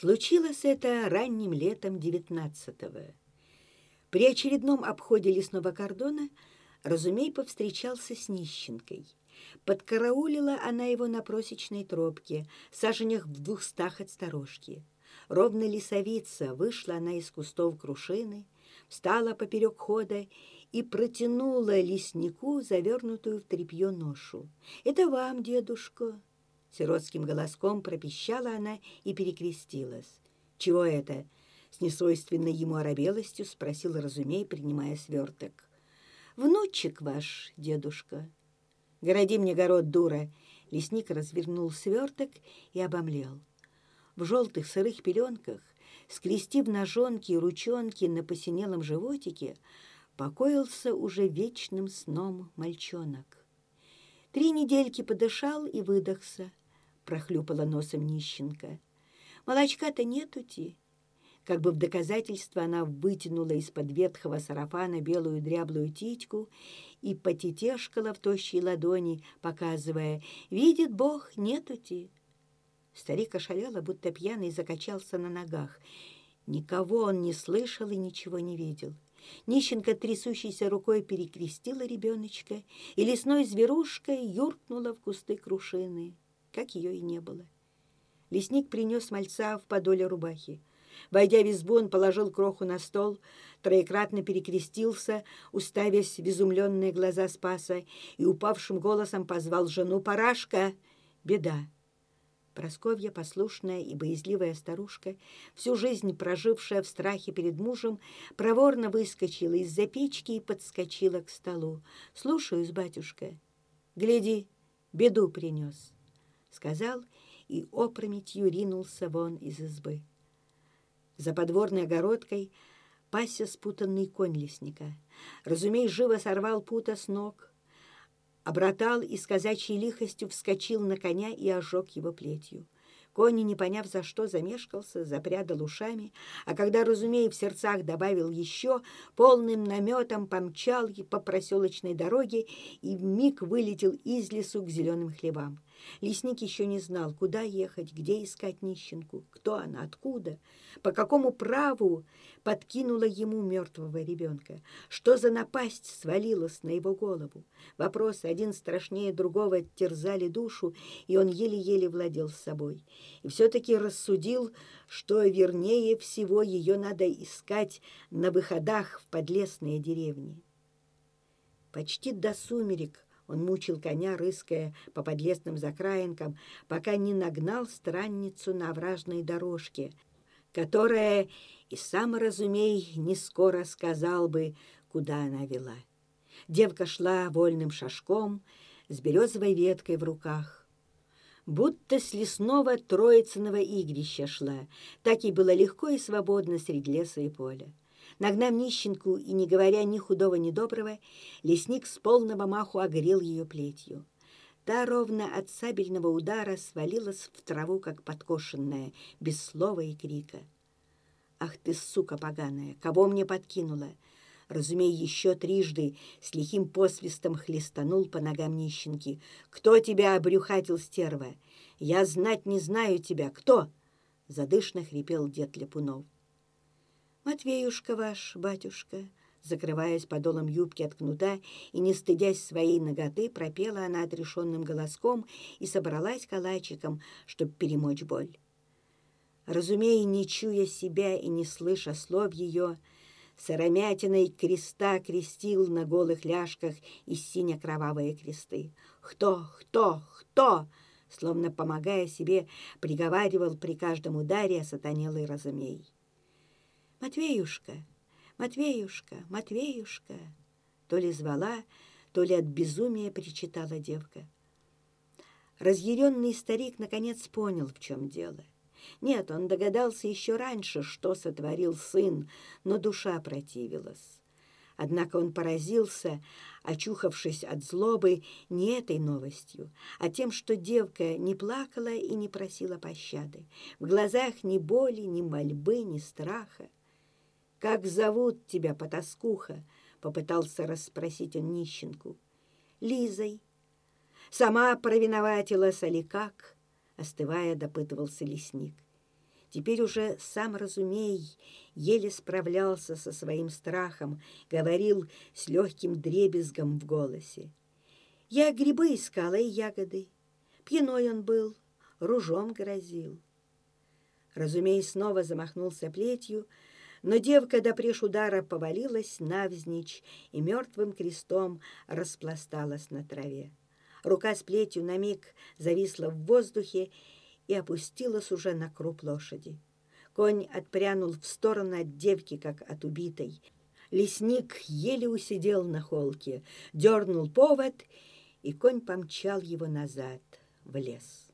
Случилось это ранним летом девятнадцатого. При очередном обходе лесного кордона Разумей повстречался с нищенкой. Подкараулила она его на просечной тропке, саженях в двухстах от сторожки. Ровно лесовица, вышла она из кустов крушины, встала поперек хода и протянула леснику завернутую в тряпье ношу. «Это вам, дедушка!» Сиротским голоском пропищала она и перекрестилась. «Чего это?» — с несвойственной ему оробелостью спросил Разумей, принимая сверток. «Внучек ваш, дедушка». «Городи мне город, дура!» Лесник развернул сверток и обомлел. В желтых сырых пеленках, скрестив ножонки и ручонки на посинелом животике, покоился уже вечным сном мальчонок. Три недельки подышал и выдохся, прохлюпала носом нищенка. Молочка-то нету-ти. Как бы в доказательство она вытянула из-под ветхого сарафана белую дряблую титьку и потетешкала в тощей ладони, показывая «Видит Бог, нету-ти». Старик ошалела, будто пьяный, закачался на ногах. Никого он не слышал и ничего не видел. Нищенка трясущейся рукой перекрестила ребеночка, и лесной зверушкой юркнула в кусты крушины, как ее и не было. Лесник принес мальца в подоле рубахи. Войдя в избу, он положил кроху на стол, троекратно перекрестился, уставясь в изумленные глаза Спаса, и упавшим голосом позвал жену «Парашка! Беда!» Просковья, послушная и боязливая старушка, всю жизнь прожившая в страхе перед мужем, проворно выскочила из-за печки и подскочила к столу. «Слушаюсь, батюшка. Гляди, беду принес», — сказал и опрометью ринулся вон из избы. За подворной огородкой пасся спутанный конь лесника. Разумей, живо сорвал пута с ног, обратал и с казачьей лихостью вскочил на коня и ожег его плетью. Кони, не поняв за что, замешкался, запрядал ушами, а когда, разумея, в сердцах добавил еще, полным наметом помчал по проселочной дороге и вмиг вылетел из лесу к зеленым хлебам. Лесник еще не знал, куда ехать, где искать нищенку, кто она, откуда, по какому праву подкинула ему мертвого ребенка, что за напасть свалилась на его голову. Вопросы один страшнее другого терзали душу, и он еле-еле владел собой. И все-таки рассудил, что вернее всего ее надо искать на выходах в подлесные деревни. Почти до сумерек он мучил коня, рыская по подлесным закраинкам, пока не нагнал странницу на овражной дорожке, которая, и сам разумей, не скоро сказал бы, куда она вела. Девка шла вольным шажком с березовой веткой в руках. Будто с лесного троицыного игрища шла, так и было легко и свободно среди леса и поля. Нагнав нищенку и не говоря ни худого, ни доброго, лесник с полного маху огрел ее плетью. Та ровно от сабельного удара свалилась в траву, как подкошенная, без слова и крика. «Ах ты, сука поганая! Кого мне подкинула?» Разумей, еще трижды с лихим посвистом хлестанул по ногам нищенки. «Кто тебя обрюхатил, стерва? Я знать не знаю тебя. Кто?» Задышно хрипел дед Ляпунов. «Матвеюшка ваш, батюшка!» Закрываясь подолом юбки от кнута и не стыдясь своей ноготы, пропела она отрешенным голоском и собралась калачиком, чтобы перемочь боль. Разумея, не чуя себя и не слыша слов ее, сыромятиной креста крестил на голых ляжках и сине-кровавые кресты. «Кто? Кто? Кто?» Словно помогая себе, приговаривал при каждом ударе сатанелый разумей. «Матвеюшка, Матвеюшка, Матвеюшка!» То ли звала, то ли от безумия причитала девка. Разъяренный старик наконец понял, в чем дело. Нет, он догадался еще раньше, что сотворил сын, но душа противилась. Однако он поразился, очухавшись от злобы, не этой новостью, а тем, что девка не плакала и не просила пощады. В глазах ни боли, ни мольбы, ни страха. «Как зовут тебя, потаскуха?» — попытался расспросить он нищенку. «Лизой». «Сама провиноватилась, али как?» — остывая, допытывался лесник. Теперь уже сам Разумей еле справлялся со своим страхом, говорил с легким дребезгом в голосе. Я грибы искала и ягоды. Пьяной он был, ружом грозил. Разумей снова замахнулся плетью, но девка до преж удара повалилась навзничь и мертвым крестом распласталась на траве. Рука с плетью на миг зависла в воздухе и опустилась уже на круп лошади. Конь отпрянул в сторону от девки, как от убитой. Лесник еле усидел на холке, дернул повод, и конь помчал его назад в лес.